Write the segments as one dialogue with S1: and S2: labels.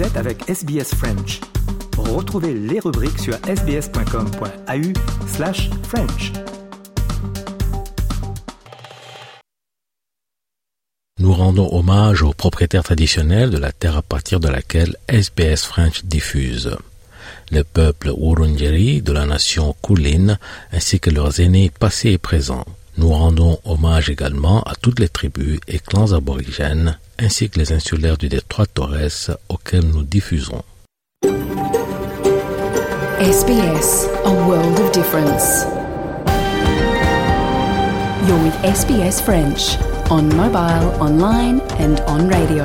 S1: Êtes avec SBS French. Retrouvez les rubriques sur sbs.com.au slash French.
S2: Nous rendons hommage aux propriétaires traditionnels de la terre à partir de laquelle SBS French diffuse. Le peuple Wurundjeri de la nation Kulin ainsi que leurs aînés passés et présents. Nous rendons hommage également à toutes les tribus et clans aborigènes ainsi que les insulaires du détroit Torres auxquels nous diffusons.
S3: SBS, a world of difference. You're with SBS French on mobile, online and on radio.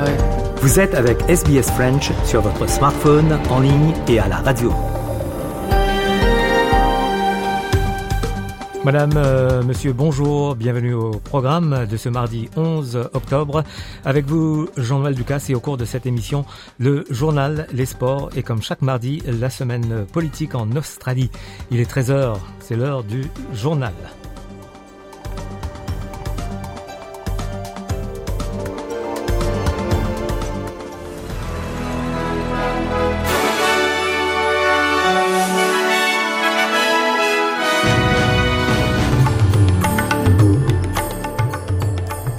S1: Vous êtes avec SBS French sur votre smartphone, en ligne et à la radio. Madame, euh, monsieur, bonjour, bienvenue au programme de ce mardi 11 octobre. Avec vous, Jean-Noël Ducasse, et au cours de cette émission, le journal Les Sports et comme chaque mardi, la semaine politique en Australie. Il est 13h, c'est l'heure du journal.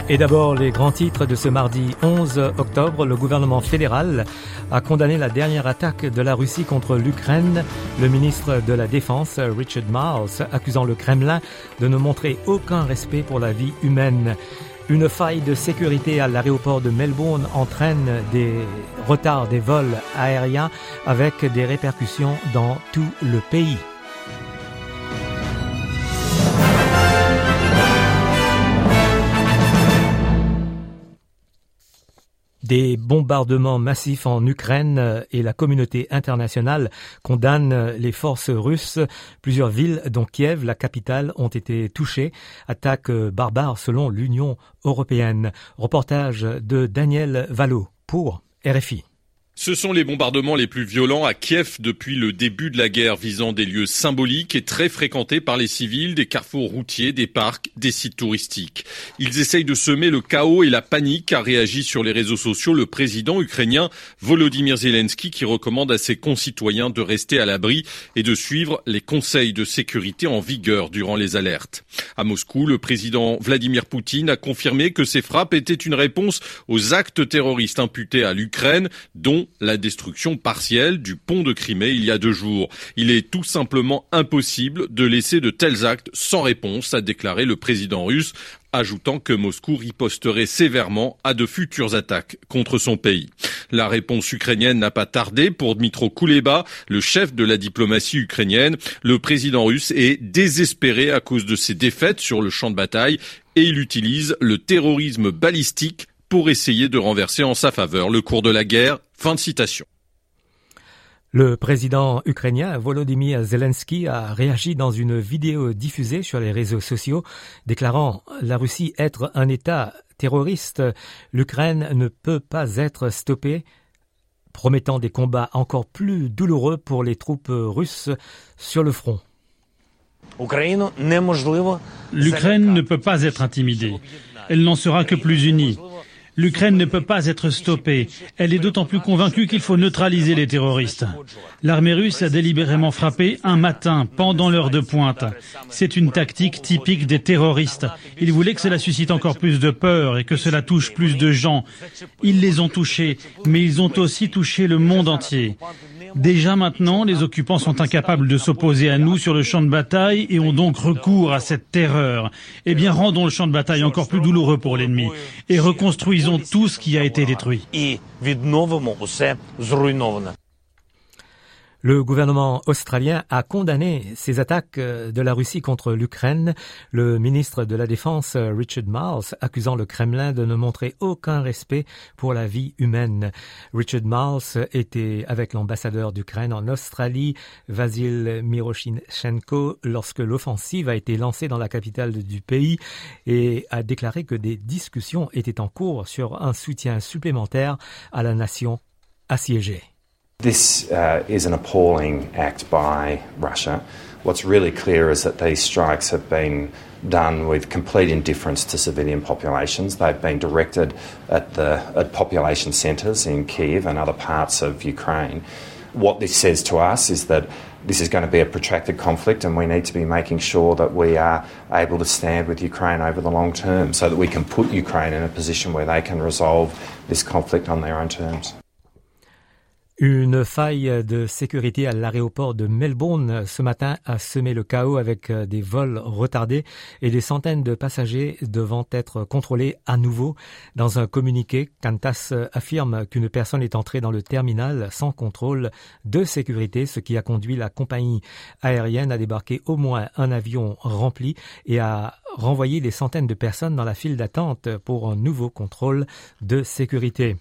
S1: Et d'abord, les grands titres de ce mardi 11 octobre. Le gouvernement fédéral a condamné la dernière attaque de la Russie contre l'Ukraine. Le ministre de la Défense, Richard Marles, accusant le Kremlin de ne montrer aucun respect pour la vie humaine. Une faille de sécurité à l'aéroport de Melbourne entraîne des retards des vols aériens avec des répercussions dans tout le pays. Des bombardements massifs en Ukraine et la communauté internationale condamnent les forces russes. Plusieurs villes, dont Kiev, la capitale, ont été touchées. Attaque barbare selon l'Union européenne. Reportage de Daniel Valo pour RFI.
S4: Ce sont les bombardements les plus violents à Kiev depuis le début de la guerre, visant des lieux symboliques et très fréquentés par les civils, des carrefours routiers, des parcs, des sites touristiques. Ils essayent de semer le chaos et la panique, a réagi sur les réseaux sociaux le président ukrainien Volodymyr Zelensky qui recommande à ses concitoyens de rester à l'abri et de suivre les conseils de sécurité en vigueur durant les alertes. À Moscou, le président Vladimir Poutine a confirmé que ces frappes étaient une réponse aux actes terroristes imputés à l'Ukraine, dont la destruction partielle du pont de Crimée il y a deux jours. Il est tout simplement impossible de laisser de tels actes sans réponse, a déclaré le président russe ajoutant que Moscou riposterait sévèrement à de futures attaques contre son pays. La réponse ukrainienne n'a pas tardé pour Dmitro Kuleba, le chef de la diplomatie ukrainienne. Le président russe est désespéré à cause de ses défaites sur le champ de bataille et il utilise le terrorisme balistique pour essayer de renverser en sa faveur le cours de la guerre. Fin de citation.
S1: Le président ukrainien Volodymyr Zelensky a réagi dans une vidéo diffusée sur les réseaux sociaux, déclarant la Russie être un État terroriste. L'Ukraine ne peut pas être stoppée, promettant des combats encore plus douloureux pour les troupes russes sur le front.
S5: L'Ukraine ne peut pas être intimidée. Elle n'en sera que plus unie. L'Ukraine ne peut pas être stoppée. Elle est d'autant plus convaincue qu'il faut neutraliser les terroristes. L'armée russe a délibérément frappé un matin, pendant l'heure de pointe. C'est une tactique typique des terroristes. Ils voulaient que cela suscite encore plus de peur et que cela touche plus de gens. Ils les ont touchés, mais ils ont aussi touché le monde entier. Déjà maintenant, les occupants sont incapables de s'opposer à nous sur le champ de bataille et ont donc recours à cette terreur. Eh bien, rendons le champ de bataille encore plus douloureux pour l'ennemi et reconstruisons tout ce qui a été détruit.
S1: Le gouvernement australien a condamné ces attaques de la Russie contre l'Ukraine. Le ministre de la Défense, Richard Marles, accusant le Kremlin de ne montrer aucun respect pour la vie humaine. Richard Marles était avec l'ambassadeur d'Ukraine en Australie, Vasil Miroshnichenko, lorsque l'offensive a été lancée dans la capitale du pays et a déclaré que des discussions étaient en cours sur un soutien supplémentaire à la nation assiégée.
S6: This uh, is an appalling act by Russia. What's really clear is that these strikes have been done with complete indifference to civilian populations. They've been directed at the at population centres in Kiev and other parts of Ukraine. What this says to us is that this is going to be a protracted conflict, and we need to be making sure that we are able to stand with Ukraine over the long term so that we can put Ukraine in a position where they can resolve this conflict on their own terms.
S1: Une faille de sécurité à l'aéroport de Melbourne ce matin a semé le chaos avec euh, des vols retardés et des centaines de passagers devant être contrôlés à nouveau. Dans un communiqué, Qantas affirme qu'une personne est entrée dans le terminal sans contrôle de sécurité, ce qui a conduit la compagnie aérienne à débarquer au moins un avion rempli et à renvoyer des centaines de personnes dans la file d'attente pour un nouveau contrôle de sécurité.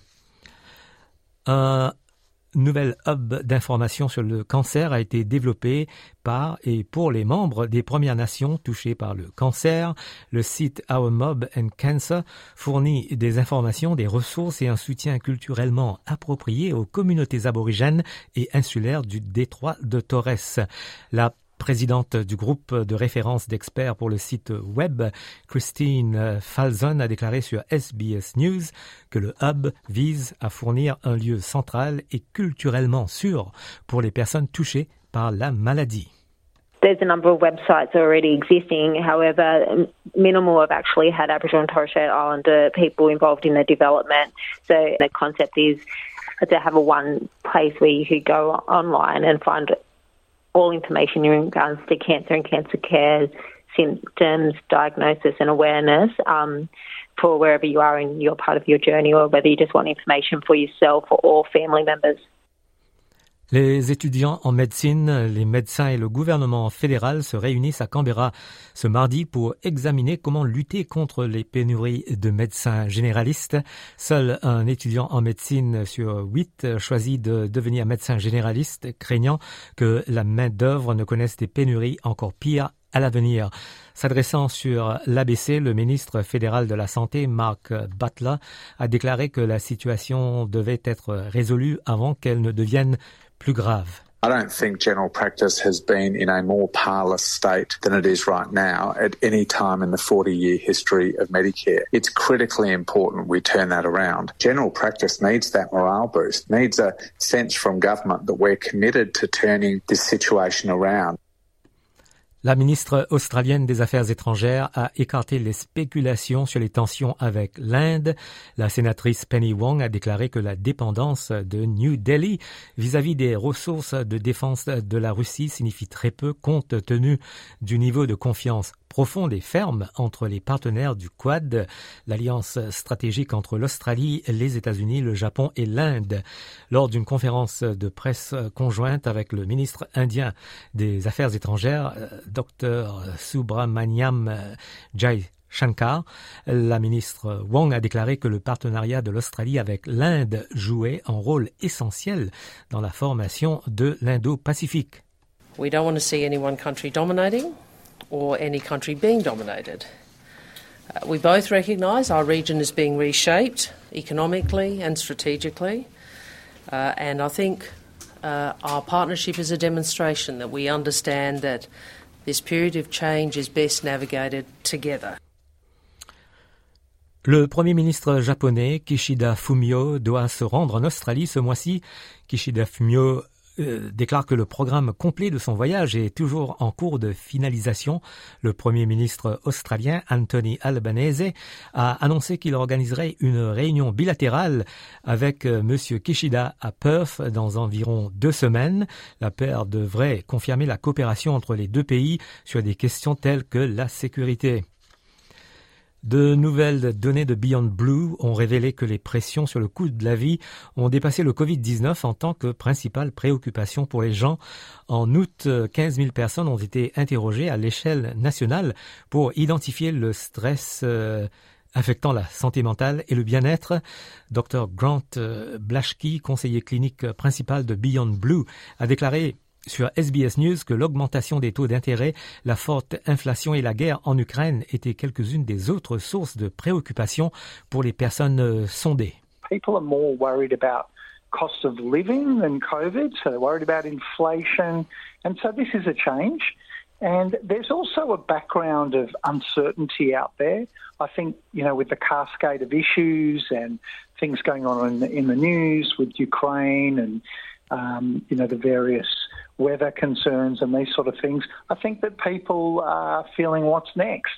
S1: Nouvel hub d'information sur le cancer a été développé par et pour les membres des Premières Nations touchées par le cancer. Le site Our Mob and Cancer fournit des informations, des ressources et un soutien culturellement approprié aux communautés aborigènes et insulaires du détroit de Torres. Présidente du groupe de référence d'experts pour le site web, Christine Falzon, a déclaré sur SBS News que le hub vise à fournir un lieu central et culturellement sûr pour les personnes touchées par la maladie.
S7: There's a number of websites already existing. However, minimal have actually had Aboriginal and Torres Strait Islander people involved in the development. So the concept is to have a one place where you could go online and find all information in regards to cancer and cancer care, symptoms, diagnosis, and awareness um, for wherever you are in your part of your journey, or whether you just want information for yourself or all family members.
S1: Les étudiants en médecine, les médecins et le gouvernement fédéral se réunissent à Canberra ce mardi pour examiner comment lutter contre les pénuries de médecins généralistes. Seul un étudiant en médecine sur huit choisit de devenir médecin généraliste, craignant que la main-d'œuvre ne connaisse des pénuries encore pires à l'avenir. S'adressant sur l'ABC, le ministre fédéral de la Santé, Mark Butler, a déclaré que la situation devait être résolue avant qu'elle ne devienne plus grave.
S8: I don't think general practice has been in a more parlous state than it is right now at any time in the 40 year history of Medicare. It's critically important we turn that around. General practice needs that morale boost, needs a sense from government that we're committed to turning this situation around.
S1: La ministre australienne des Affaires étrangères a écarté les spéculations sur les tensions avec l'Inde. La sénatrice Penny Wong a déclaré que la dépendance de New Delhi vis-à-vis des ressources de défense de la Russie signifie très peu compte tenu du niveau de confiance profonde et ferme entre les partenaires du Quad, l'alliance stratégique entre l'Australie, les États-Unis, le Japon et l'Inde. Lors d'une conférence de presse conjointe avec le ministre indien des Affaires étrangères, Dr Subramaniam Jai Shankar, la ministre Wong a déclaré que le partenariat de l'Australie avec l'Inde jouait un rôle essentiel dans la formation de l'Indo-Pacifique.
S9: We don't want to see any one country dominating. Or any country being dominated. Uh, we both recognise our region is being reshaped economically and strategically, uh, and I think uh, our partnership is a demonstration that we understand that this period of change is best navigated together.
S1: Le Premier ministre japonais Kishida Fumio doit se rendre en Australie ce mois-ci. Kishida Fumio Euh, déclare que le programme complet de son voyage est toujours en cours de finalisation. Le Premier ministre australien Anthony Albanese a annoncé qu'il organiserait une réunion bilatérale avec euh, M. Kishida à Perth dans environ deux semaines. La paire devrait confirmer la coopération entre les deux pays sur des questions telles que la sécurité. De nouvelles données de Beyond Blue ont révélé que les pressions sur le coût de la vie ont dépassé le Covid-19 en tant que principale préoccupation pour les gens. En août, 15 000 personnes ont été interrogées à l'échelle nationale pour identifier le stress euh, affectant la santé mentale et le bien-être. Dr Grant euh, Blaschke, conseiller clinique principal de Beyond Blue, a déclaré sur SBS News que l'augmentation des taux d'intérêt, la forte inflation et la guerre en Ukraine étaient quelques-unes des autres sources de préoccupation pour les personnes euh, sondées.
S10: People are more worried about cost of living than COVID, so they're worried about inflation. And so this is a change. And there's also a background of uncertainty out there. I think, you know, with the cascade of issues and things going on in the, in the news with Ukraine and, um, you know, the various weather concerns and these sort of things, I think that people are feeling what's next.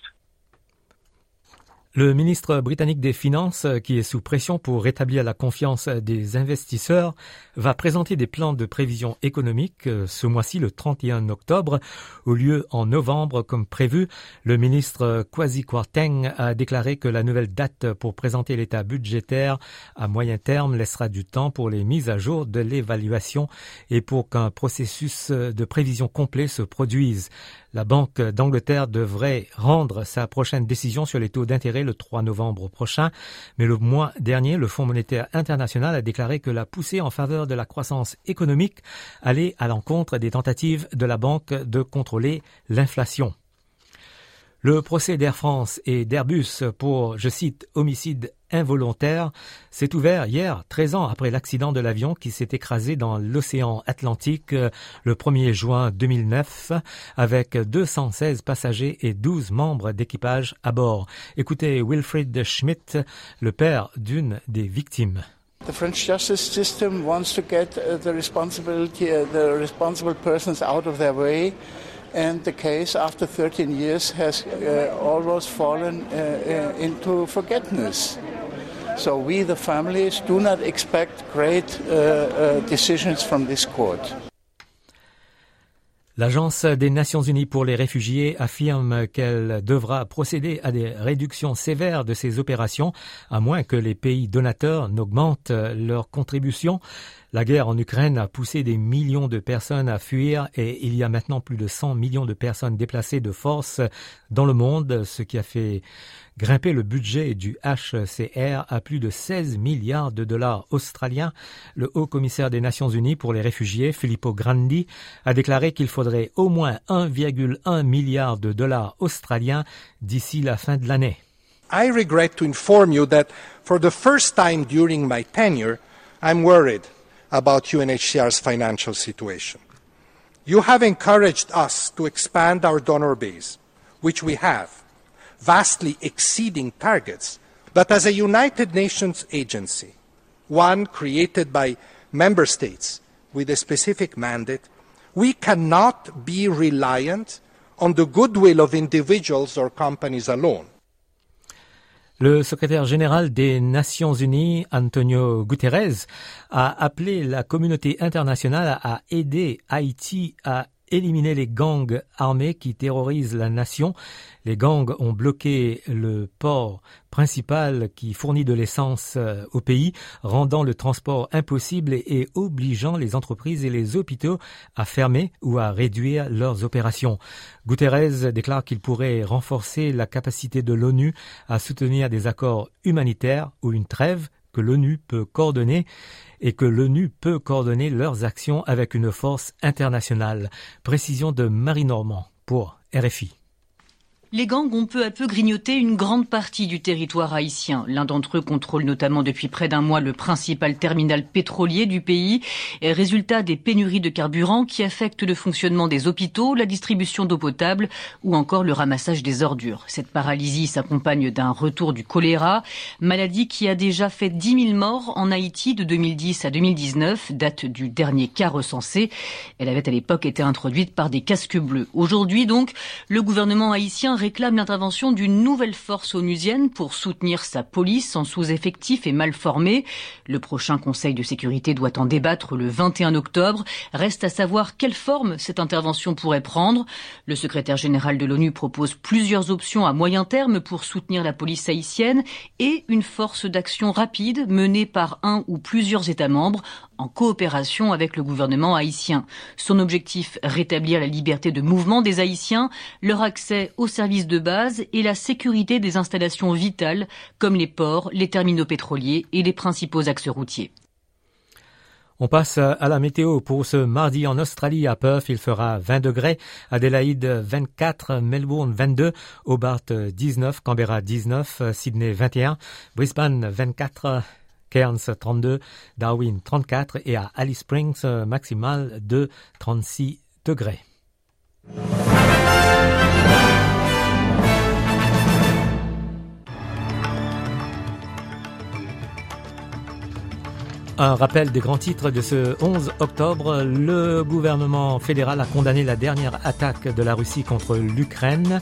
S1: Le ministre britannique des Finances, qui est sous pression pour rétablir la confiance des investisseurs, va présenter des plans de prévision économique euh, ce mois-ci, le 31 octobre, au lieu en novembre comme prévu. Le ministre Kwasi Kwarteng a déclaré que la nouvelle date pour présenter l'état budgétaire à moyen terme laissera du temps pour les mises à jour de l'évaluation et pour qu'un processus de prévision complet se produise. La Banque d'Angleterre devrait rendre sa prochaine décision sur les taux d'intérêt le 3 novembre prochain, mais le mois dernier, le Fonds monétaire international a déclaré que la poussée en faveur de la croissance économique allait à l'encontre des tentatives de la banque de contrôler l'inflation. Le procès d'Air France et d'Airbus pour, je cite, homicide involontaire s'est ouvert hier, 13 ans après l'accident de l'avion qui s'est écrasé dans l'océan Atlantique euh, le 1er juin 2009 avec 216 passagers et 12 membres d'équipage à bord. Écoutez Wilfried Schmidt, le père d'une des victimes.
S11: The French justice system wants to get uh, the responsibility, uh, the responsible persons out of their way. And the case after 13 years has uh, almost fallen uh, uh, into forgetfulness. So we, the families, do not expect great uh, uh, decisions from this court.
S1: L'Agence des Nations Unies pour les réfugiés affirme qu'elle devra procéder à des réductions sévères de ses opérations, à moins que les pays donateurs n'augmentent leurs contributions. La guerre en Ukraine a poussé des millions de personnes à fuir et il y a maintenant plus de 100 millions de personnes déplacées de force dans le monde, ce qui a fait grimper le budget du HCR à plus de 16 milliards de dollars australiens. Le haut commissaire des Nations Unies pour les réfugiés, Filippo Grandi, a déclaré qu'il faudrait au moins 1,1 milliard de dollars australiens d'ici la fin de l'année.
S12: I regret to inform you that for the first time during my tenure, I'm worried about UNHCR's financial situation. You have encouraged us to expand our donor base, which we have, vastly exceeding targets, but as a United Nations agency, one created by member states with a specific mandate, we cannot be reliant on the goodwill of individuals or companies alone.
S1: Le secrétaire général des Nations Unies, Antonio Guterres, a appelé la communauté internationale à aider Haïti à éliminer les gangs armés qui terrorisent la nation. Les gangs ont bloqué le port principal qui fournit de l'essence euh, au pays, rendant le transport impossible et, obligeant les entreprises et les hôpitaux à fermer ou à réduire leurs opérations. Guterres déclare qu'il pourrait renforcer la capacité de l'ONU à soutenir des accords humanitaires ou une trêve que l'ONU peut coordonner et que l'ONU peut coordonner leurs actions avec une force internationale. Précision de Marie Normand pour RFI.
S13: Les gangs ont peu à peu grignoté une grande partie du territoire haïtien. L'un d'entre eux contrôle notamment depuis près d'un mois le principal terminal pétrolier du pays, résultat des pénuries de carburant qui affectent le fonctionnement des hôpitaux, la distribution d'eau potable ou encore le ramassage des ordures. Cette paralysie s'accompagne d'un retour du choléra, maladie qui a déjà fait 10 000 morts en Haïti de 2010 à 2019, date du dernier cas recensé. Elle avait à l'époque été introduite par des casques bleus. Aujourd'hui donc, le gouvernement haïtien réclame l'intervention d'une nouvelle force onusienne pour soutenir sa police en sous-effectif et mal formée. Le prochain Conseil de sécurité doit en débattre le 21 octobre. Reste à savoir quelle forme cette intervention pourrait prendre. Le secrétaire général de l'ONU propose plusieurs options à moyen terme pour soutenir la police haïtienne et une force d'action rapide menée par un ou plusieurs États membres en coopération avec le gouvernement haïtien. Son objectif, rétablir la liberté de mouvement des Haïtiens, leur accès aux services de base et la sécurité des installations vitales comme les ports, les terminaux pétroliers et les principaux axes routiers.
S1: On passe à la météo pour ce mardi en Australie. À Perth, il fera 20 degrés. Adélaïde 24, Melbourne 22, Hobart 19, Canberra 19, Sydney 21, Brisbane 24, Cairns 32, Darwin 34 et à Alice Springs maximal de 36 degrés. Un rappel des grands titres de ce 11 octobre. Le gouvernement fédéral a condamné la dernière attaque de la Russie contre l'Ukraine.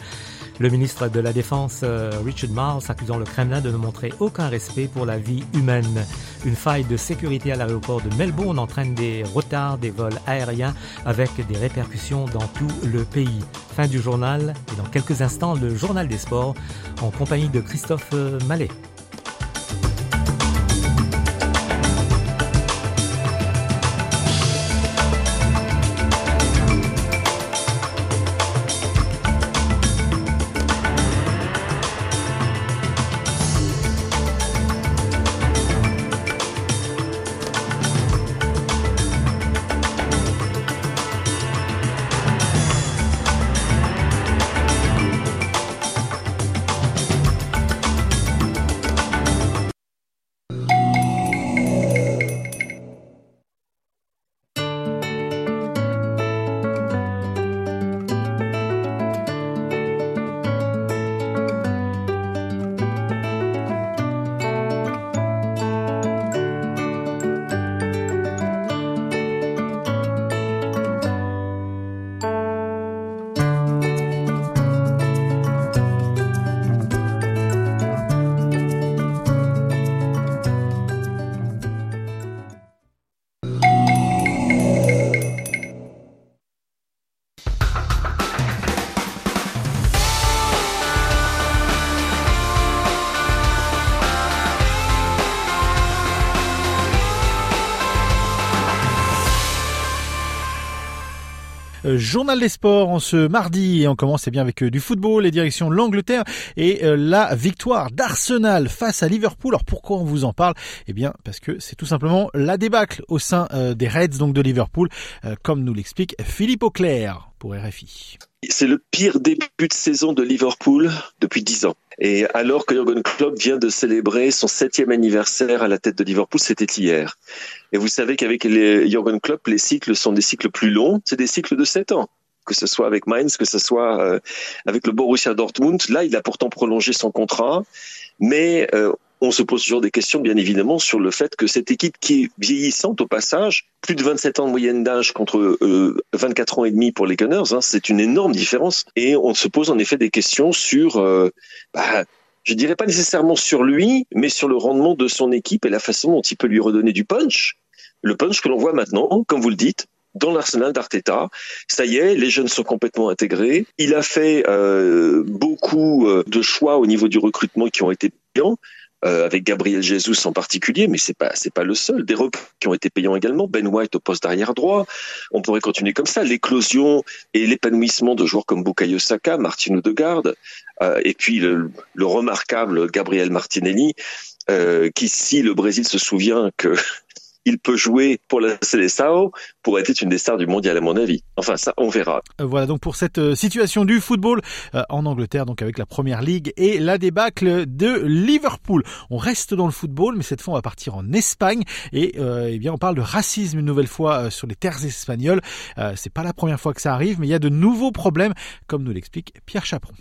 S1: Le ministre de la Défense, euh, Richard Marles, accusant le Kremlin de ne montrer aucun respect pour la vie humaine. Une faille de sécurité à l'aéroport de Melbourne entraîne des retards des vols aériens avec des répercussions dans tout le pays. Fin du journal et dans quelques instants le journal des sports en compagnie de Christophe Mallet.
S14: Euh, journal des sports en ce mardi et on commence eh bien avec euh, du football, les directions l'Angleterre et euh, la victoire d'Arsenal face à Liverpool. Alors pourquoi on vous en parle? Eh bien parce que c'est tout simplement la débâcle au sein des Reds donc de Liverpool, comme nous l'explique Philippe Auclair pour RFI.
S15: C'est le pire début de saison de Liverpool depuis dix ans. Et alors que Jurgen Klopp vient de célébrer son septième anniversaire à la tête de Liverpool, c'était hier. Et vous savez qu'avec les Jurgen Klopp, les cycles sont des cycles plus longs, c'est des cycles de sept ans que ce soit avec Mainz, que ce soit euh, avec le Borussia Dortmund. Là, il a pourtant prolongé son contrat, mais euh, on se pose toujours des questions, bien évidemment, sur le fait que cette équipe qui est vieillissante au passage, plus de 27 ans de moyenne d'âge contre 24 euh, ans et demi pour les Gunners, hein, c'est une énorme différence. Et on se pose en effet des questions sur, euh, bah, je dirais pas nécessairement sur lui, mais sur le rendement de son équipe et la façon dont il peut lui redonner du punch. Le punch que l'on voit maintenant, comme vous le dites, dans l'arsenal d'Arteta. Ça y est, les jeunes sont complètement intégrés. Il a fait euh, beaucoup euh, de choix au niveau du recrutement qui ont été payants. Euh, avec Gabriel Jesus en particulier, mais c'est pas c'est pas le seul. Des recrues qui ont été payants également. Ben White au poste d'arrière droit. On pourrait continuer comme ça. L'éclosion et l'épanouissement de joueurs comme Bukayo Saka, Martin Odegaard, euh, et puis le, le, remarquable Gabriel Martinelli, euh, qui si le Brésil se souvient que il peut jouer pour la Seleção, pour être une des stars du mondial à mon avis. Enfin ça, on verra.
S14: Euh, voilà donc pour cette euh, situation du football euh, en Angleterre, donc avec la Première Ligue et la débâcle de Liverpool. On reste dans le football, mais cette fois on va partir en Espagne et eh bien on parle de racisme une nouvelle fois sur les terres espagnoles. C'est pas la première fois que ça arrive, mais il y a de nouveaux problèmes, comme nous l'explique Pierre Chaperon.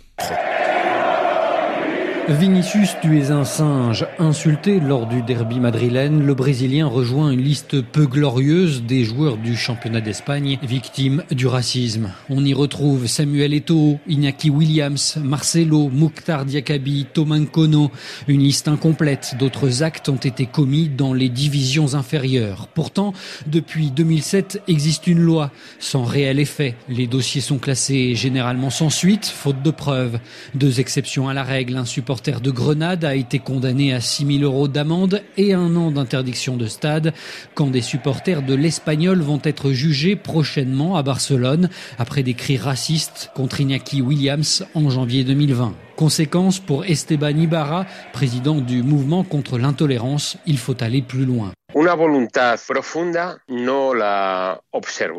S16: Vinicius, tu es un singe. Insulté lors du derby madrilène, le Brésilien rejoint une liste peu glorieuse des joueurs du championnat d'Espagne victimes du racisme. On y retrouve Samuel Eto'o, Iñaki Williams, Marcelo, Mukhtar Diakabi, Tomancono. Une liste incomplète d'autres actes ont été commis dans les divisions inférieures. Pourtant, depuis 2007 existe une loi sans réel effet. Les dossiers sont classés généralement sans suite, faute de preuves. Deux exceptions à la règle, insupportables supporter de Grenade a été condamné à 6 000 euros d'amende et un an d'interdiction de stade quand des supporters de l'Espagnol vont être jugés prochainement à Barcelone après des cris racistes contre Iñaki Williams en janvier 2020. Conséquence pour Esteban Ibarra, président du mouvement contre l'intolérance, il faut aller plus loin.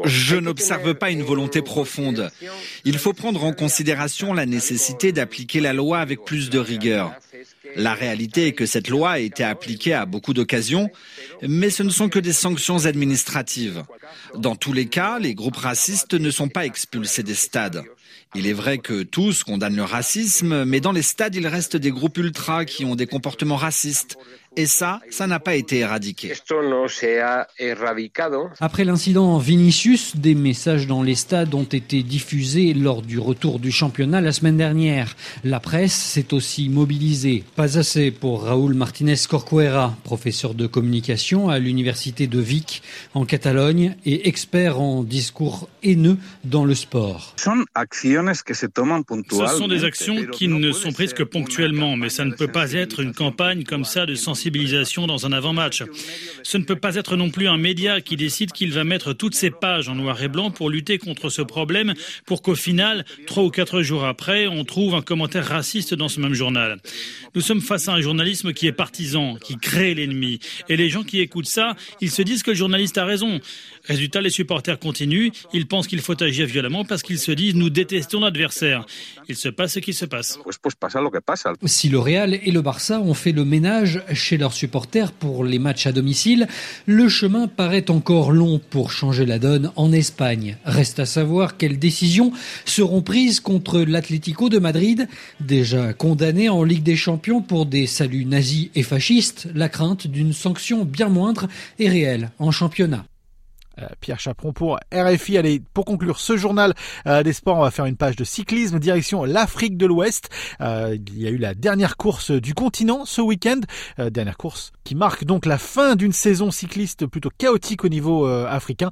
S17: Je n'observe pas une volonté profonde. Il faut prendre en considération la nécessité d'appliquer la loi avec plus de rigueur. La réalité est que cette loi a été appliquée à beaucoup d'occasions, mais ce ne sont que des sanctions administratives. Dans tous les cas, les groupes racistes ne sont pas expulsés des stades. Il est vrai que tous condamnent le racisme, mais dans les stades, il reste des groupes ultras qui ont des comportements racistes. Et ça, ça n'a pas été éradiqué.
S16: Après l'incident Vinicius, des messages dans les stades ont été diffusés lors du retour du championnat la semaine dernière. La presse s'est aussi mobilisée. Pas assez pour Raúl Martinez Corcuera, professeur de communication à l'université de Vic en Catalogne et expert en discours haineux dans le sport.
S18: Ce sont des actions qui ne sont prises que ponctuellement, mais ça ne peut pas être une campagne comme ça de sensibilisation dans un avant-match. Ce ne peut pas être non plus un média qui décide qu'il va mettre toutes ses pages en noir et blanc pour lutter contre ce problème, pour qu'au final, trois ou quatre jours après, on trouve un commentaire raciste dans ce même journal. Nous sommes face à un journalisme qui est partisan, qui crée l'ennemi. Et les gens qui écoutent ça, ils se disent que le journaliste a raison. Résultat, les supporters continuent, ils pensent qu'il faut agir violemment parce qu'ils se disent nous détestons l'adversaire. Il se passe ce qui se passe.
S16: Si le Real et le Barça ont fait le ménage chez leurs supporters pour les matchs à domicile, le chemin paraît encore long pour changer la donne en Espagne. Reste à savoir quelles décisions seront prises contre l'Atlético de Madrid, déjà condamné en Ligue des Champions pour des saluts nazis et fascistes. La crainte d'une sanction bien moindre est réelle en championnat.
S14: Euh, Pierre Chaperon pour RFI. Allez, pour conclure ce journal euh, des sports, on va faire une page de cyclisme direction l'Afrique de l'Ouest. Euh, il y a eu la dernière course du continent ce week-end, dernière course qui marque donc la fin d'une saison cycliste plutôt chaotique au niveau africain.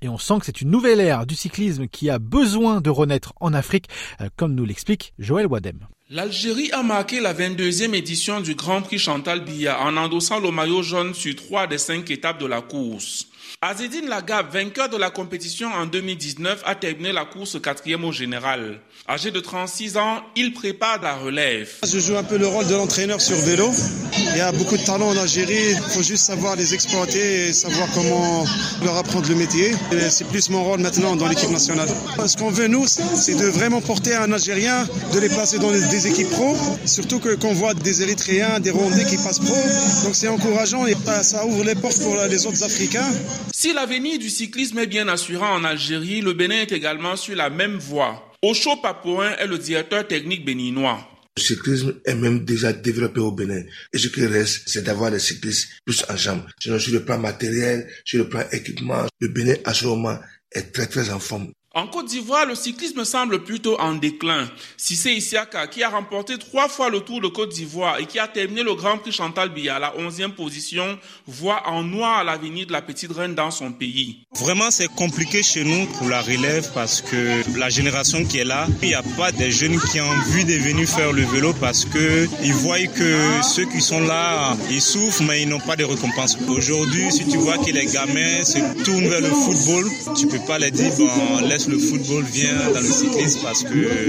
S14: Et on sent que c'est une nouvelle ère du cyclisme qui a besoin de renaître en Afrique, comme nous l'explique Joël Wadem.
S19: L'Algérie a marqué la 22e édition du Grand Prix Chantal Biya en endossant le maillot jaune sur trois des cinq étapes de la course. Azedine Lagab, vainqueur de la compétition en 2019, a terminé la course quatrième au général. Âgé de 36 ans, il prépare la relève.
S20: Je joue un peu le rôle de l'entraîneur sur vélo. Il y a beaucoup de talents en Algérie. Il faut juste savoir les exploiter et savoir comment leur apprendre le métier. C'est plus mon rôle maintenant dans l'équipe nationale. Ce qu'on veut, nous, c'est de vraiment porter un Algérien, de les placer dans des équipes pro. Surtout qu'on voit des Érythréens, des Rwandais qui passent pro. Donc c'est encourageant et ça ouvre les portes pour les autres Africains.
S19: Si l'avenir du cyclisme est bien assurant en Algérie, le Bénin est également sur la même voie. Ocho Papouin est le directeur technique béninois.
S21: Le cyclisme est même déjà développé au Bénin. Et ce qui reste, c'est d'avoir des cyclistes plus en jambes. Sinon, sur le plan matériel, sur le plan équipement, le Bénin, à ce moment, est très très en forme.
S19: En Côte d'Ivoire, le cyclisme semble plutôt en déclin. Sissé Isiaka, qui a remporté trois fois le Tour de Côte d'Ivoire et qui a terminé le Grand Prix Chantal Biya à la 11e position, voit en noir l'avenir de la petite reine dans son pays.
S22: Vraiment, c'est compliqué chez nous pour la relève parce que la génération qui est là, il n'y a pas des jeunes qui ont envie de venir faire le vélo parce que ils voient que ceux qui sont là, ils souffrent mais ils n'ont pas de récompense. Aujourd'hui, si tu vois que les gamins se tournent vers le football, tu peux pas les dire, bon, laisse le football vient dans le cyclisme parce que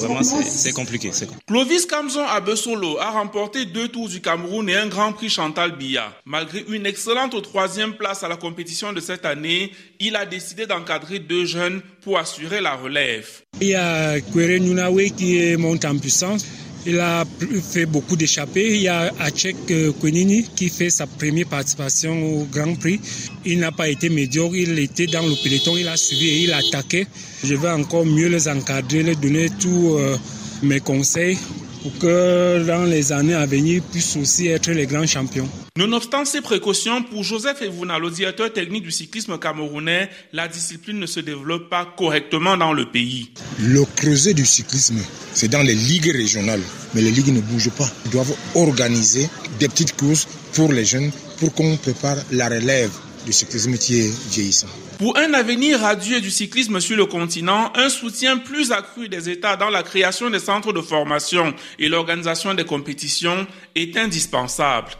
S22: vraiment c'est compliqué,
S19: Clovis Kamzon Abesolo a remporté deux tours du Cameroun et un Grand Prix Chantal Biya. Malgré une excellente troisième place à la compétition de cette année, il a décidé d'encadrer deux jeunes pour assurer la relève.
S23: Il y a Kwere Nunawe qui monte en puissance. Il a fait beaucoup d'échappées. Il y a Achek euh, Kwenini qui fait sa première participation au Grand Prix. Il n'a pas été médiocre. Il était dans le peloton. Il a suivi et il a attaqué. Je vais encore mieux les encadrer, les donner tous euh, mes conseils pour que dans les années à venir, puissent aussi être les grands champions.
S19: Nonobstant ces précautions, pour Joseph Evouna, le directeur technique du cyclisme camerounais, la discipline ne se développe pas correctement dans le pays.
S24: Le creuset du cyclisme, c'est dans les ligues régionales, mais les ligues ne bougent pas. Ils doivent organiser des petites courses pour les jeunes pour qu'on prépare la relève du cyclisme qui est vieillissant.
S19: Pour un avenir radieux du cyclisme sur le continent, un soutien plus accru des États dans la création des centres de formation et l'organisation des compétitions est indispensable.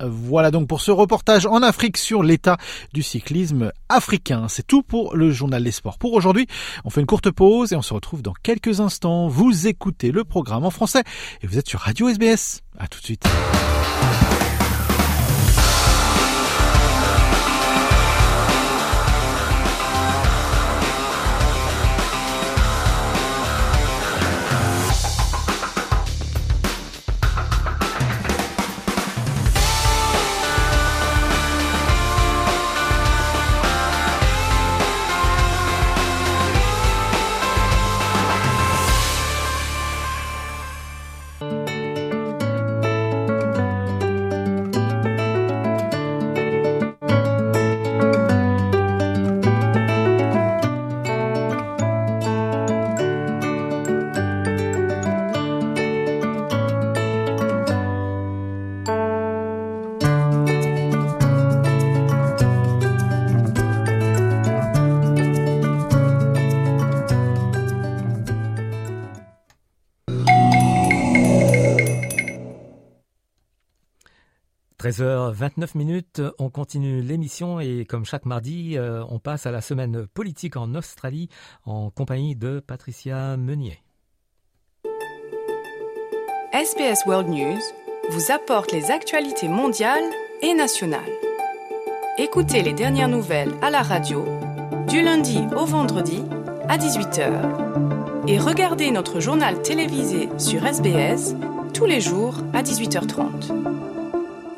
S14: Voilà donc pour ce reportage en Afrique sur l'état du cyclisme africain. C'est tout pour le journal des sports. Pour aujourd'hui, on fait une courte pause et on se retrouve dans quelques instants. Vous écoutez le programme en français et vous êtes sur Radio SBS. À tout de suite.
S1: 13h29 minutes, on continue l'émission et comme chaque mardi, euh, on passe à la semaine politique en Australie en compagnie de Patricia Meunier.
S25: SBS World News vous apporte les actualités mondiales et nationales. Écoutez les dernières nouvelles à la radio du lundi au vendredi à 18h et regardez notre journal télévisé sur SBS tous les jours à 18h30.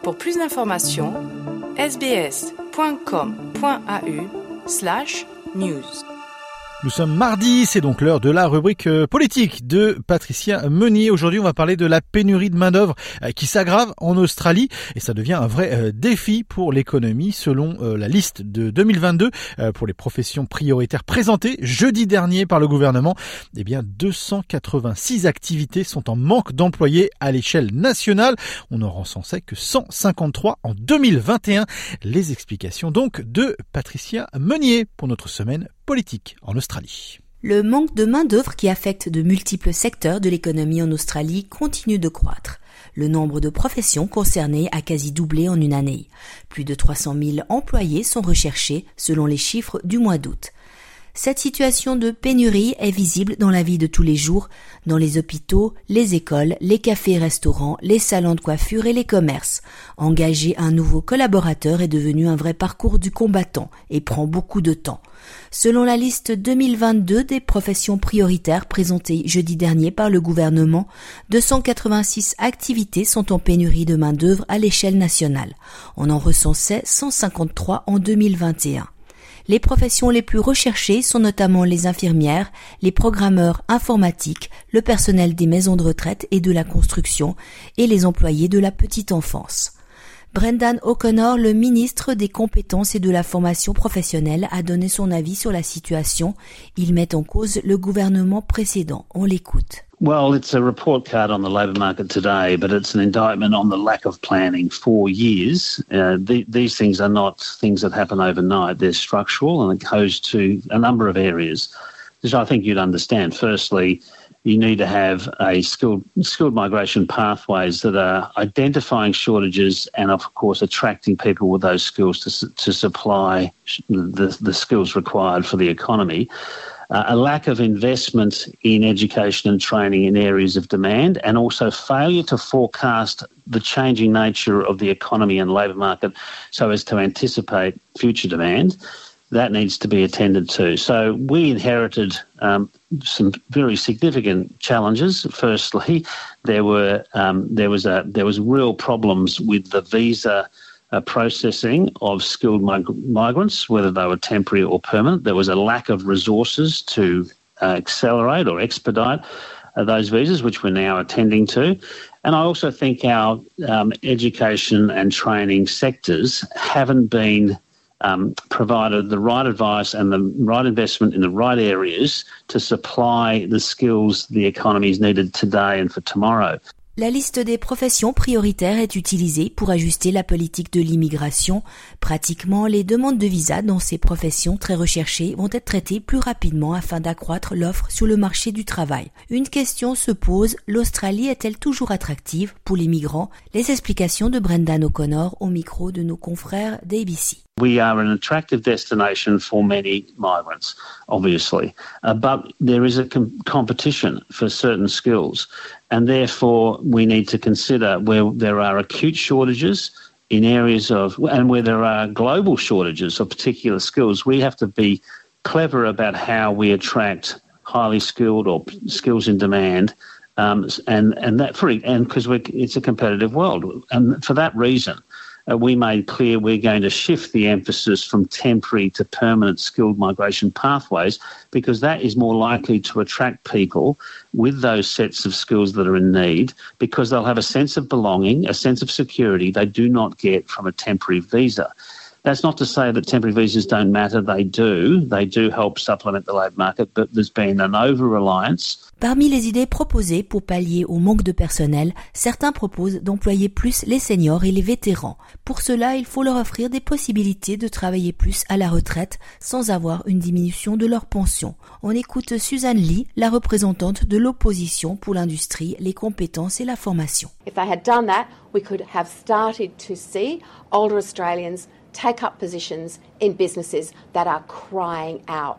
S25: Pour plus d'informations, sbs.com.au slash news.
S14: Nous sommes mardi, c'est donc l'heure de la rubrique euh, politique de Patricia Meunier. Aujourd'hui, on va parler de la pénurie de main-d'œuvre euh, qui s'aggrave en Australie et ça devient un vrai euh, défi pour l'économie selon la liste de 2022 pour les professions prioritaires présentées jeudi dernier par le gouvernement. Eh bien, 286 activités sont en manque d'employés à l'échelle nationale. On n'en recensait que 153 en 2021. Les explications donc de Patricia Meunier pour notre semaine
S26: Le manque de main-d'œuvre qui affecte de multiples secteurs de l'économie en Australie continue de croître. Le nombre de professions concernées a quasi doublé en une année. Plus de 300 000 employés sont recherchés selon les chiffres du mois d'août. Cette situation de pénurie est visible dans la vie de tous les jours, dans les hôpitaux, les écoles, les cafés-restaurants, les salons de coiffure et les commerces. Engager un nouveau collaborateur est devenu un vrai parcours du combattant et prend beaucoup de temps. Selon la liste 2022 des professions prioritaires présentée jeudi dernier par le gouvernement, 286 activités sont en pénurie de main-d'œuvre à l'échelle nationale. On en recensait 153 en 2021. Les professions les plus recherchées sont notamment les infirmières, les programmeurs informatiques, le personnel des maisons de retraite et de la construction, et les employés de la petite enfance. Brendan O'Connor, le ministre des compétences et de la formation professionnelle, a donné son avis sur la situation. Il met en cause le gouvernement précédent. On l'écoute.
S27: Well, it's a report card on the labour market today, but it's an indictment on the lack of planning for years. Uh, the, these things are not things that happen overnight. They're structural and it goes to a number of areas, which I think you'd understand. Firstly, you need to have a skilled skilled migration pathways that are identifying shortages and of course attracting people with those skills to, to supply the, the skills required for the economy uh, a lack of investment in education and training in areas of demand, and also failure to forecast the changing nature of the economy and labour market so as to anticipate future demand. That needs to be attended to. So we inherited um, some very significant challenges. Firstly, there were um, there was a there was real problems with the visa uh, processing of skilled mig- migrants, whether they were temporary or permanent. There was a lack of resources to uh, accelerate or expedite uh, those visas, which we're now attending to. And I also think our um, education and training sectors haven't been um, provided the right advice and the right investment in the right areas to supply the skills the economy is needed today and for tomorrow.
S26: La liste des professions prioritaires est utilisée pour ajuster la politique de l'immigration. Pratiquement, les demandes de visa dans ces professions très recherchées vont être traitées plus rapidement afin d'accroître l'offre sur le marché du travail. Une question se pose, l'Australie est-elle toujours attractive pour les migrants? Les explications de Brendan O'Connor au micro de nos confrères d'ABC.
S27: We are an attractive destination for many migrants, obviously, uh, but there is a com competition for certain skills, and therefore we need to consider where there are acute shortages in areas of, and where there are global shortages of particular skills. We have to be clever about how we attract highly skilled or skills in demand um, and and that for and because it's a competitive world, and for that reason, uh, we made clear we're going to shift the emphasis from temporary to permanent skilled migration pathways because that is more likely to attract people with those sets of skills that are in need because they'll have a sense of belonging, a sense of security they do not get from a temporary visa. That's not to say that temporary visas don't matter. They do. They do help supplement the labour market, but there's been an over-reliance
S26: Parmi les idées proposées pour pallier au manque de personnel, certains proposent d'employer plus les seniors et les vétérans. Pour cela, il faut leur offrir des possibilités de travailler plus à la retraite sans avoir une diminution de leur pension. On écoute Suzanne Lee, la représentante de l'opposition pour l'industrie, les compétences et la formation.
S28: If they had done that, we could have started to see older Australians take up positions in businesses that are crying out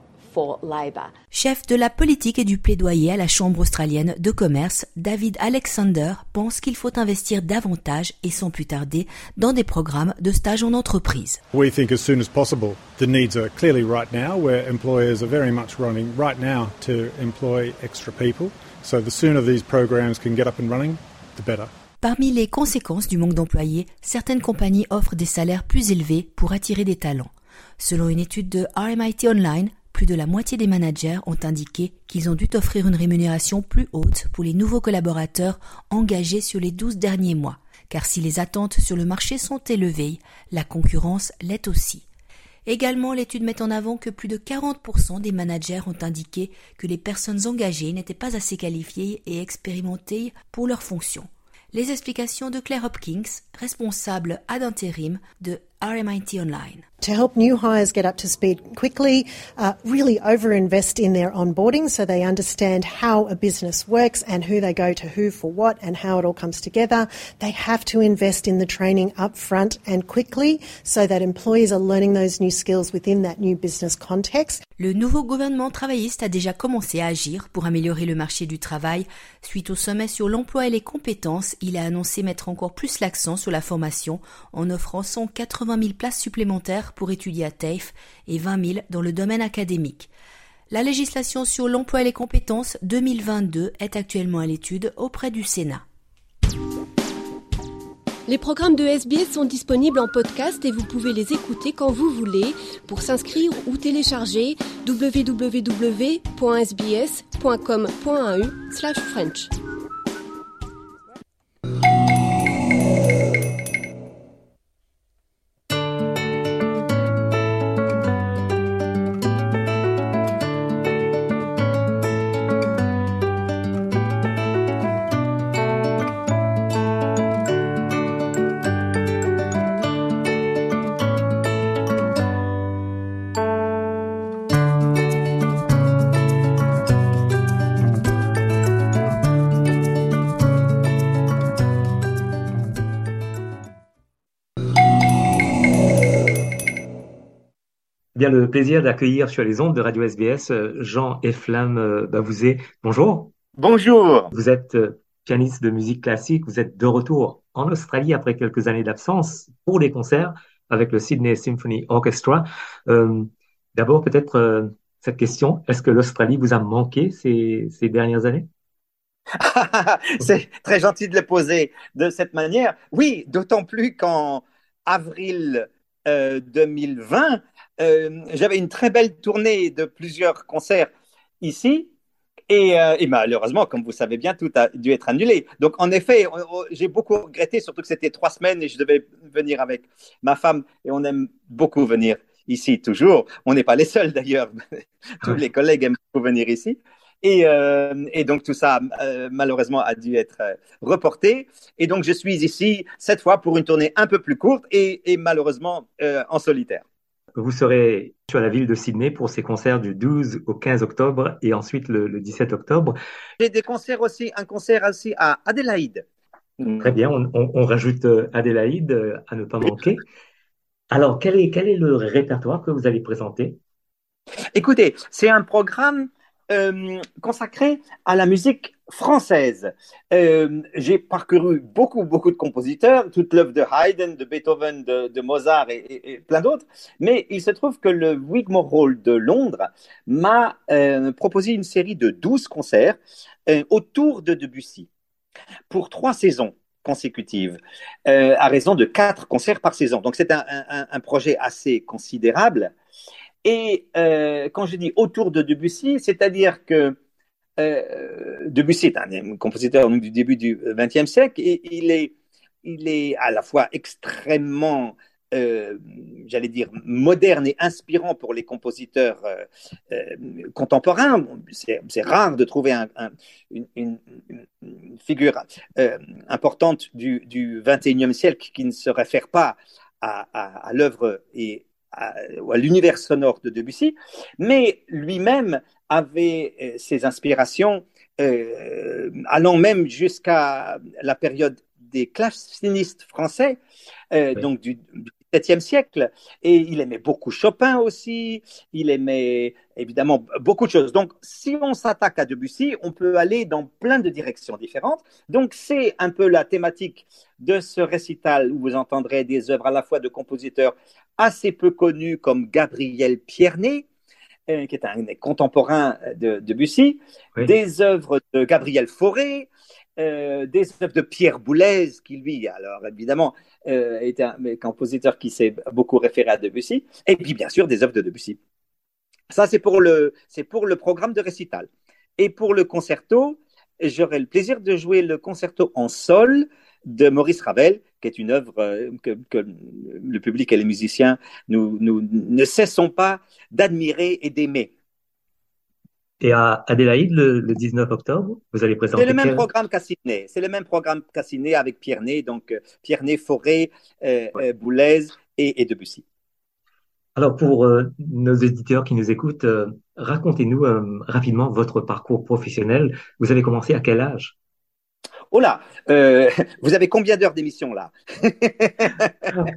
S26: Chef de la politique et du plaidoyer à la Chambre australienne de commerce, David Alexander pense qu'il faut investir davantage et sans plus tarder dans des programmes de stage en entreprise.
S29: We think as soon as possible. The needs are clearly right now where employers are very much running right now to employ extra people. So the sooner these programs can get up and running, the better.
S26: Parmi les conséquences du manque d'employés, certaines compagnies offrent des salaires plus élevés pour attirer des talents. Selon une étude de RMIT Online, plus de la moitié des managers ont indiqué qu'ils ont dû offrir une rémunération plus haute pour les nouveaux collaborateurs engagés sur les 12 derniers mois, car si les attentes sur le marché sont élevées, la concurrence l'est aussi. Également, l'étude met en avant que plus de 40% des managers ont indiqué que les personnes engagées n'étaient pas assez qualifiées et expérimentées pour leurs fonctions. Les explications de Claire Hopkins, responsable ad intérim de RMIT Online.
S30: To help new hires get up to speed quickly, uh, really over-invest in their onboarding so they understand how a business works and who they go to who for what and how it all comes together. They have to invest in the training up front and quickly so that employees are learning those new skills within that new business context.
S26: Le nouveau gouvernement travailliste a déjà commencé à agir pour améliorer le marché du travail. Suite au sommet sur l'emploi et les compétences, il a annoncé mettre encore plus l'accent sur la formation en offrant 180 80 000 places supplémentaires pour étudier à TAFE et 20 000 dans le domaine académique. La législation sur l'emploi et les compétences 2022 est actuellement à l'étude auprès du Sénat.
S31: Les programmes de SBS sont disponibles en podcast et vous pouvez les écouter quand vous voulez. Pour s'inscrire ou télécharger, www.sbs.com.au/french.
S1: bien le plaisir d'accueillir sur les ondes de Radio SBS euh, Jean Eflam euh, Bavouzé. Bonjour.
S32: Bonjour.
S1: Vous êtes euh, pianiste de musique classique. Vous êtes de retour en Australie après quelques années d'absence pour les concerts avec le Sydney Symphony Orchestra. D'abord, peut-être cette question est-ce que l'Australie vous a manqué ces, ces dernières années?
S32: C'est très gentil de le poser de cette manière. Oui, d'autant plus qu'en avril 2020, euh, j'avais une très belle tournée de plusieurs concerts ici. Et, euh, et, malheureusement, comme vous savez bien, tout a dû être annulé. Donc, en effet, j'ai beaucoup regretté, surtout que c'était trois semaines et je devais venir avec ma femme. Et on aime beaucoup venir ici, toujours. On n'est pas les seuls d'ailleurs. Tous les collègues aiment beaucoup venir ici. Et, euh, et donc, tout ça, euh, malheureusement, a dû être euh, reporté. Et donc, je suis ici, cette fois, pour une tournée un peu plus courte et, et malheureusement en solitaire.
S1: Vous serez sur la ville de Sydney pour ces concerts du 12 au 15 octobre et ensuite le, 17 octobre.
S32: J'ai des concerts aussi, un concert aussi à Adélaïde.
S1: Très bien, on, rajoute euh, Adélaïde euh, à ne pas manquer. Alors, quel est, quel est le répertoire que vous allez présenter?
S32: Écoutez, c'est un programme euh, consacré à la musique française. Euh, j'ai parcouru beaucoup, beaucoup de compositeurs, toute l'œuvre de Haydn, de Beethoven, de, Mozart et, plein d'autres, mais il se trouve que le Wigmore Hall de Londres m'a euh, proposé une série de 12 concerts autour de Debussy pour trois saisons consécutives, à raison de quatre concerts par saison. Donc c'est un, un projet assez considérable. Et euh, quand je dis autour de Debussy, c'est-à-dire que euh, Debussy est un compositeur du début du XXe siècle et il est, il est à la fois extrêmement euh, j'allais dire, moderne et inspirant pour les compositeurs euh, euh, contemporains. C'est rare de trouver un, une, figure importante du, 21e siècle qui ne se réfère pas à, à, à l'œuvre et à, à l'univers sonore de Debussy, mais lui-même avait ses inspirations allant même jusqu'à la période des classicistes français, euh, donc du, du 17e siècle. Et il aimait beaucoup Chopin aussi, il aimait évidemment beaucoup de choses. Donc, si on s'attaque à Debussy, on peut aller dans plein de directions différentes. Donc, c'est un peu la thématique de ce récital où vous entendrez des œuvres à la fois de compositeurs assez peu connus comme Gabriel Pierné, euh, qui est un contemporain de Debussy, des œuvres de Gabriel Fauré, euh, des œuvres de Pierre Boulez, qui lui, alors évidemment, euh, était un, compositeur qui s'est beaucoup référé à Debussy, et puis bien sûr des œuvres de Debussy. Ça, c'est pour le, programme de récital. Et pour le concerto, j'aurai le plaisir de jouer le concerto en sol de Maurice Ravel, qui est une œuvre euh, que, le public et les musiciens, nous ne cessons pas d'admirer et d'aimer.
S33: Et à Adélaïde, le, le 19 octobre, vous allez présenter.
S32: C'est le même programme qu'à Sydney. C'est le même programme qu'à Sydney avec Pierre Ney, donc euh, Pierre Ney, Forêt, euh, euh, Boulez et, et, Debussy.
S33: Alors pour euh, nos éditeurs qui nous écoutent, euh, racontez-nous rapidement votre parcours professionnel. Vous avez commencé à quel âge?
S32: Oh là, vous avez combien d'heures d'émission là?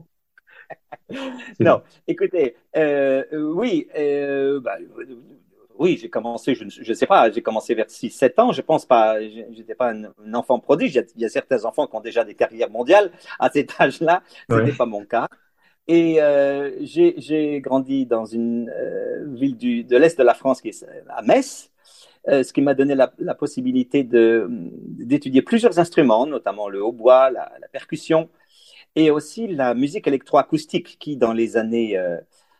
S32: Non, écoutez, oui. Bah, oui, j'ai commencé, je ne sais pas, j'ai commencé vers 6-7 ans, je pense pas, j'étais pas un, un, enfant prodige, il y, a, il y, a, certains enfants qui ont déjà des carrières mondiales à cet âge-là, ce n'était ouais. pas mon cas. Et euh, j'ai grandi dans une euh, ville du, de l'Est de la France qui est à Metz, euh, ce qui m'a donné la, la possibilité d'étudier plusieurs instruments, notamment le hautbois, la, la, percussion, et aussi la musique électroacoustique qui, dans les années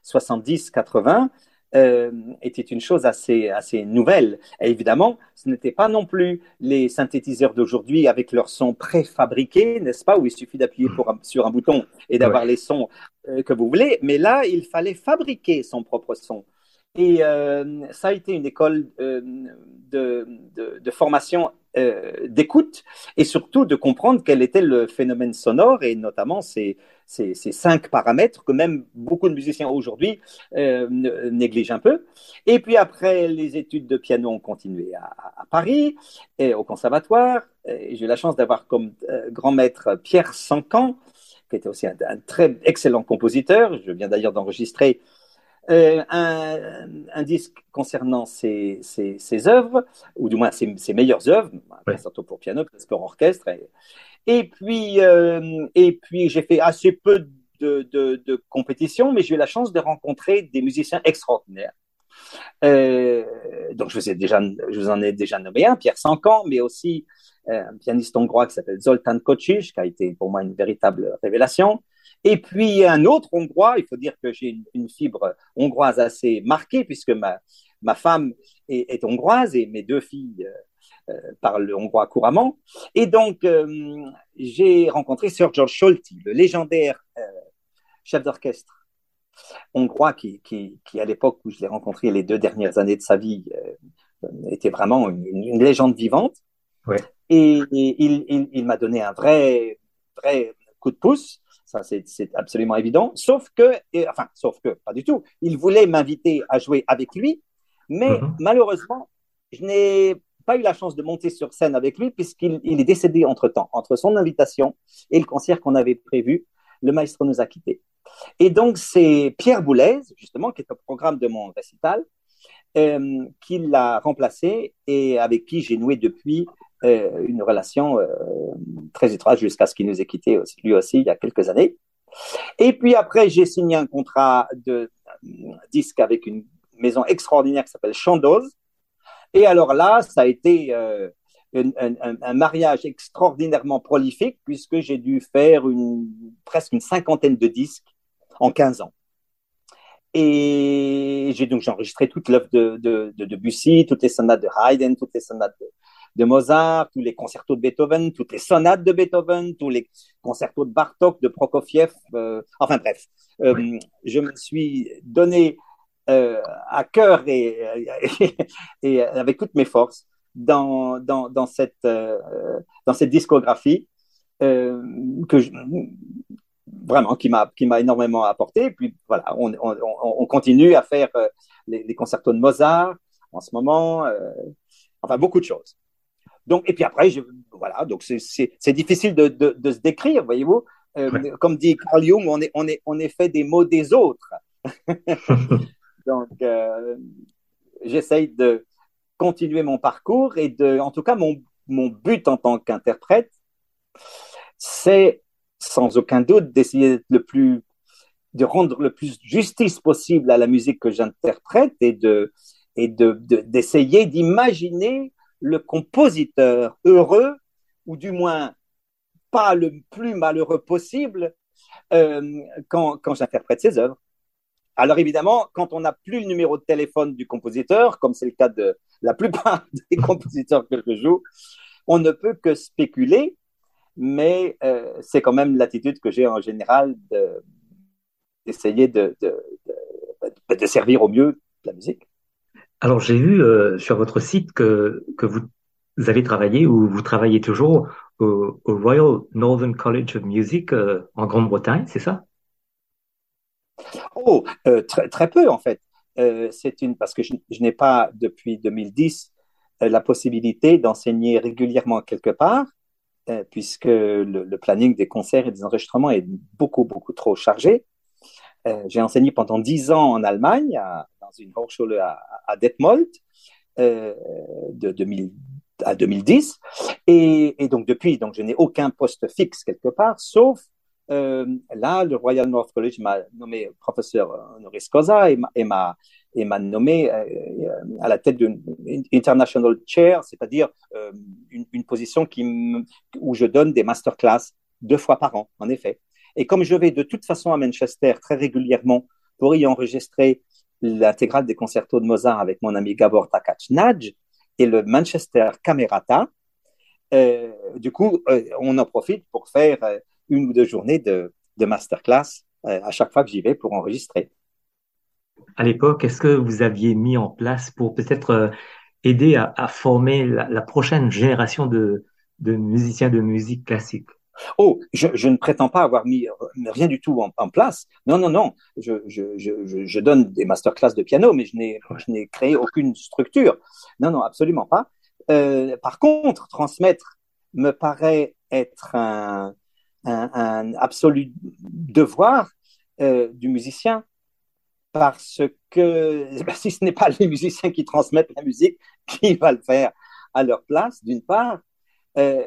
S32: 70-80, euh, était une chose assez, assez nouvelle. Et évidemment, ce n'était pas non plus les synthétiseurs d'aujourd'hui avec leurs sons préfabriqués, n'est-ce pas, où il suffit d'appuyer sur un bouton et d'avoir ouais. les sons euh, que vous voulez. Mais là, il fallait fabriquer son propre son. Et euh, ça a été une école euh, de, de, formation euh, d'écoute et surtout de comprendre quel était le phénomène sonore et notamment ces, ces, cinq paramètres que même beaucoup de musiciens aujourd'hui négligent un peu. Et puis après, les études de piano ont continué à, Paris et au conservatoire. J'ai eu la chance d'avoir comme grand maître Pierre Sancan, qui était aussi un très excellent compositeur. Je viens d'ailleurs d'enregistrer euh, un, un, disque concernant ses, ses, ses, œuvres, ou du moins ses, ses meilleures œuvres, ouais. surtout pour piano, presque pour orchestre. Et, et puis, euh, et puis j'ai fait assez peu de, de, de compétitions, mais j'ai eu la chance de rencontrer des musiciens extraordinaires. Euh, donc je vous, ai déjà, je vous en ai déjà nommé un, Pierre Sancan, mais aussi un pianiste hongrois qui s'appelle Zoltan Kocsis, qui a été pour moi une véritable révélation. Et puis un autre hongrois, il faut dire que j'ai une, une, fibre hongroise assez marquée puisque ma, ma femme est, est hongroise et mes deux filles euh, parlent le hongrois couramment. Et donc euh, j'ai rencontré Sir George Scholti, le légendaire euh, chef d'orchestre hongrois qui, qui, qui à l'époque où je l'ai rencontré les deux dernières années de sa vie euh, était vraiment une, une légende vivante.
S33: Ouais.
S32: Et, et il, il, il m'a donné un vrai, vrai coup de pouce. Ça, c'est absolument évident. Sauf que, et, enfin, sauf que, pas du tout. Il voulait m'inviter à jouer avec lui, mais mm -hmm. malheureusement, je n'ai pas eu la chance de monter sur scène avec lui puisqu'il il est décédé entre temps. Entre son invitation et le concert qu'on avait prévu, le maestro nous a quittés. Et donc, c'est Pierre Boulez, justement, qui est au programme de mon récital, euh, qui l'a remplacé et avec qui j'ai noué depuis une relation euh, très étroite jusqu'à ce qu'il nous ait quittés lui aussi il y a quelques années. Et puis après, j'ai signé un contrat de disque avec une maison extraordinaire qui s'appelle Chandoz. Et alors là, ça a été euh, un, mariage extraordinairement prolifique puisque j'ai dû faire une, presque une cinquantaine de disques en 15 ans. Et j'ai donc enregistré toute l'œuvre de, de, de, Debussy, toutes les sonates de Haydn, toutes les sonates de, de Mozart, tous les concertos de Beethoven, toutes les sonates de Beethoven, tous les concertos de Bartok, de Prokofiev, euh, enfin bref, euh, je me suis donné euh, à cœur et, et, avec toutes mes forces dans, dans, dans cette, dans cette discographie que je, vraiment qui m'a qui m'a énormément apporté. Et puis voilà, on, on, on continue à faire les, les, concertos de Mozart en ce moment, enfin beaucoup de choses. Donc, et puis après, je, voilà, donc c'est difficile de, de, de, se décrire, voyez-vous. Euh, comme dit Carl Jung, on est, on, est, on est fait des mots des autres. donc, euh, j'essaye de continuer mon parcours et de, en tout cas, mon, mon but en tant qu'interprète, c'est sans aucun doute d'essayer le plus, de rendre le plus justice possible à la musique que j'interprète et de, et de, d'essayer d'imaginer le compositeur heureux, ou du moins pas le plus malheureux possible, euh, quand, quand j'interprète ses œuvres. Alors évidemment, quand on n'a plus le numéro de téléphone du compositeur, comme c'est le cas de la plupart des compositeurs que je joue, on ne peut que spéculer, mais euh, c'est quand même l'attitude que j'ai en général d'essayer de, servir au mieux la musique.
S33: Alors j'ai vu euh, sur votre site que, vous avez travaillé ou vous travaillez toujours au, Royal Northern College of Music euh, en Grande-Bretagne, c'est ça?
S32: Oh, euh, très, très, peu en fait. c'est une parce que je, n'ai pas depuis 2010 la possibilité d'enseigner régulièrement quelque part, puisque le, le, planning des concerts et des enregistrements est beaucoup beaucoup trop chargé. J'ai enseigné pendant dix ans en Allemagne, à, une Hochschule à, à Detmold euh, de 2000 à 2010. Et, donc depuis, donc je n'ai aucun poste fixe quelque part, sauf euh, là, le Royal North College m'a nommé professeur honoris causa et m'a et m'a nommé euh, à la tête d'une international chair, c'est-à-dire euh, une, une, position qui où je donne des masterclass deux fois par an, en effet. Et comme je vais de toute façon à Manchester très régulièrement pour y enregistrer l'intégrale des concertos de Mozart avec mon ami Gabor Takac-Nadj et le Manchester Camerata. Euh, du coup, euh, on en profite pour faire euh, une ou deux journées de, masterclass à chaque fois que j'y vais pour enregistrer.
S33: À l'époque, est-ce que vous aviez mis en place pour peut-être aider à, former la, prochaine génération de musiciens de musique classique?
S32: Oh, je, je, ne prétends pas avoir mis rien du tout en, en place. Non, non, non. Je, je, je, donne des masterclass de piano, mais je n'ai créé aucune structure. Non, non, absolument pas. Euh, par contre, transmettre me paraît être un, un, un absolu devoir euh, du musicien parce que ben, si ce n'est pas les musiciens qui transmettent la musique, qui va le faire à leur place, d'une part. Euh,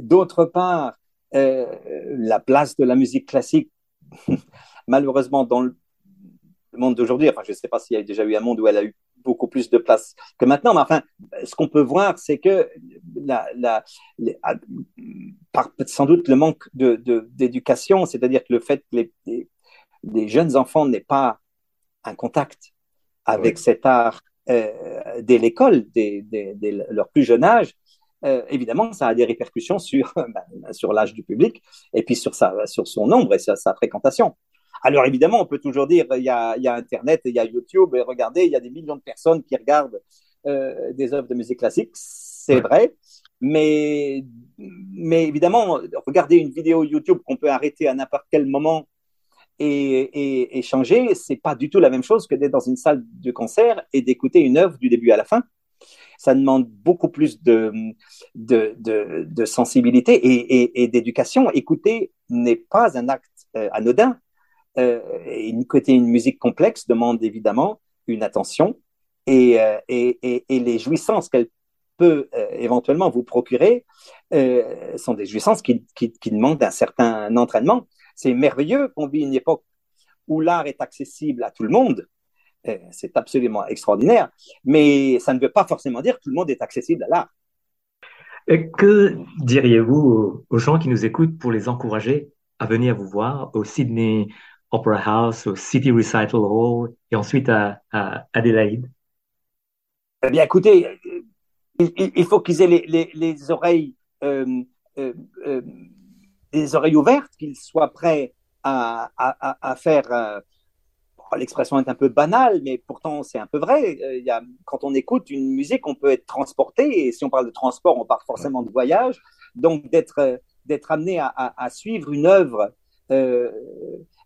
S32: D'autre part, euh, la place de la musique classique, malheureusement, dans le monde d'aujourd'hui, enfin, je ne sais pas s'il y a déjà eu un monde où elle a eu beaucoup plus de place que maintenant, mais enfin, ce qu'on peut voir, c'est que la, la, ah, par sans doute le manque d'éducation, de, c'est-à-dire que le fait que les, les, jeunes enfants n'aient pas un contact avec cet art euh, dès l'école, dès, dès, leur plus jeune âge, euh, évidemment, ça a des répercussions sur, ben, sur l'âge du public et puis sur, sa, sur son nombre et sa, sa fréquentation. Alors évidemment, on peut toujours dire il y a, il y a Internet, il y a YouTube, et regardez, il y a des millions de personnes qui regardent euh, des œuvres de musique classique, c'est vrai, mais, mais évidemment, regarder une vidéo YouTube qu'on peut arrêter à n'importe quel moment et, et, et changer, c'est pas du tout la même chose que d'être dans une salle de concert et d'écouter une œuvre du début à la fin ça demande beaucoup plus de, sensibilité et, d'éducation. Écouter n'est pas un acte euh, anodin. Euh, écouter une musique complexe demande évidemment une attention et, euh, les jouissances qu'elle peut éventuellement vous procurer sont des jouissances qui, qui, qui demandent un certain entraînement. C'est merveilleux qu'on vit une époque où l'art est accessible à tout le monde, c'est absolument extraordinaire, mais ça ne veut pas forcément dire que tout le monde est accessible à l'art.
S33: Que diriez-vous aux gens qui nous écoutent pour les encourager à venir vous voir au Sydney Opera House, au City Recital Hall et ensuite à, Adelaide
S32: Eh bien, écoutez, il, faut qu'ils aient les, les, oreilles, euh, euh, euh, les oreilles ouvertes, qu'ils soient prêts à, à, à faire. L'expression est un peu banale, mais pourtant c'est un peu vrai. A, quand on écoute une musique, on peut être transporté, et si on parle de transport, on parle forcément de voyage. Donc d'être d'être amené à, suivre une œuvre euh,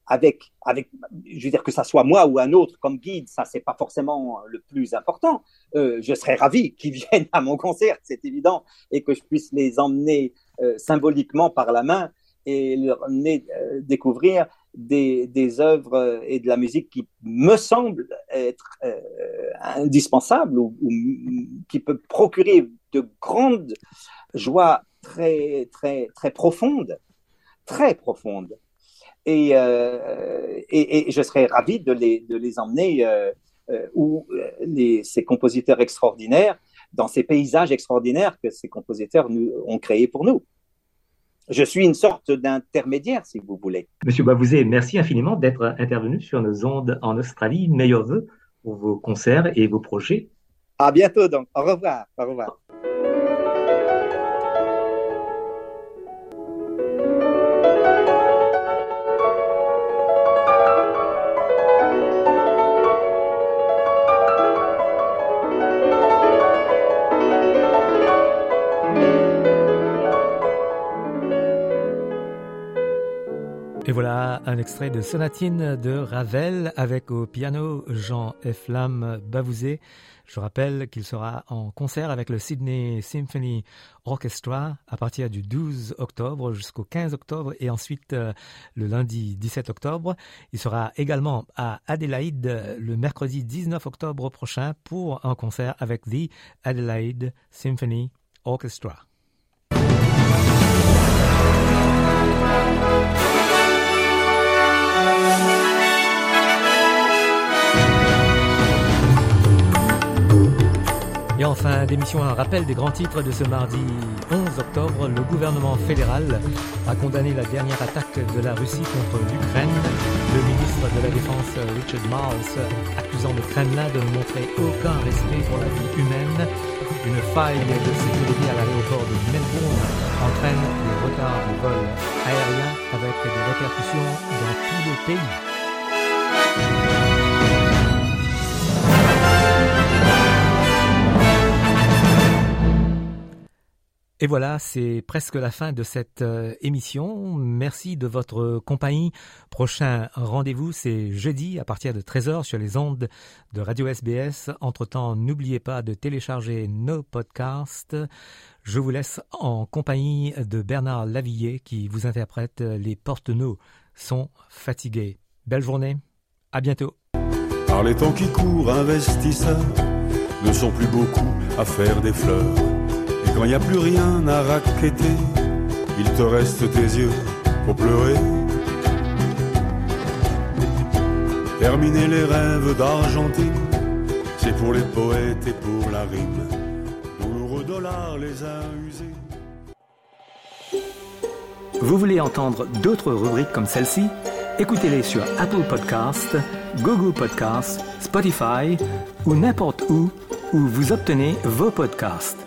S32: avec, je veux dire que ça soit moi ou un autre comme guide, ça c'est pas forcément le plus important. Euh, je serais ravi qu'ils viennent à mon concert, c'est évident, et que je puisse les emmener euh, symboliquement par la main et leur emmener euh, découvrir des, des œuvres et de la musique qui me semblent être euh, indispensables ou, qui peut procurer de grandes joies très très très profondes, très profondes. Euh, et, et, je serais ravi de les, de les emmener euh, euh, où ces compositeurs extraordinaires, dans ces paysages extraordinaires que ces compositeurs nous, ont créés pour nous. Je suis une sorte d'intermédiaire, si vous voulez.
S33: Monsieur Bavouzé, merci infiniment d'être intervenu sur nos ondes en Australie. Meilleurs vœux pour vos concerts et vos projets.
S32: À bientôt donc. Au revoir. Au revoir.
S1: Un extrait de Sonatine de Ravel avec au piano Jean Eflam Bavouzé. Je rappelle qu'il sera en concert avec le Sydney Symphony Orchestra à partir du 12 octobre jusqu'au 15 octobre et ensuite euh, le lundi 17 octobre. Il sera également à Adelaide le mercredi 19 octobre prochain pour un concert avec The Adelaide Symphony Orchestra. Et enfin, d'émission, un rappel des grands titres de ce mardi 11 octobre. Le gouvernement fédéral a condamné la dernière attaque de la Russie contre l'Ukraine. Le ministre de la Défense, Richard Marles, accusant le Kremlin de ne montrer aucun respect pour la vie humaine. Une faille de sécurité à l'aéroport de Melbourne entraîne des retards de vols aériens avec des répercussions dans tout le pays. Et voilà, c'est presque la fin de cette euh, émission. Merci de votre compagnie. Prochain rendez-vous, c'est jeudi à partir de 13h sur les ondes de Radio SBS. Entre-temps, n'oubliez pas de télécharger nos podcasts. Je vous laisse en compagnie de Bernard Lavillier qui vous interprète Les porte-nos sont fatigués. Belle journée. À bientôt.
S34: Par les temps qui courent, investisseurs ne sont plus beaucoup à faire des fleurs quand il n'y a plus rien à raqueter, il te reste tes yeux pour pleurer. Terminer les rêves d'Argentine, c'est pour les poètes et pour la rime. Douloureux dollars les a usés.
S35: Vous voulez entendre d'autres rubriques comme celle-ci? Écoutez-les sur Apple Podcasts, Google Podcasts, Spotify ou n'importe où où vous obtenez vos podcasts.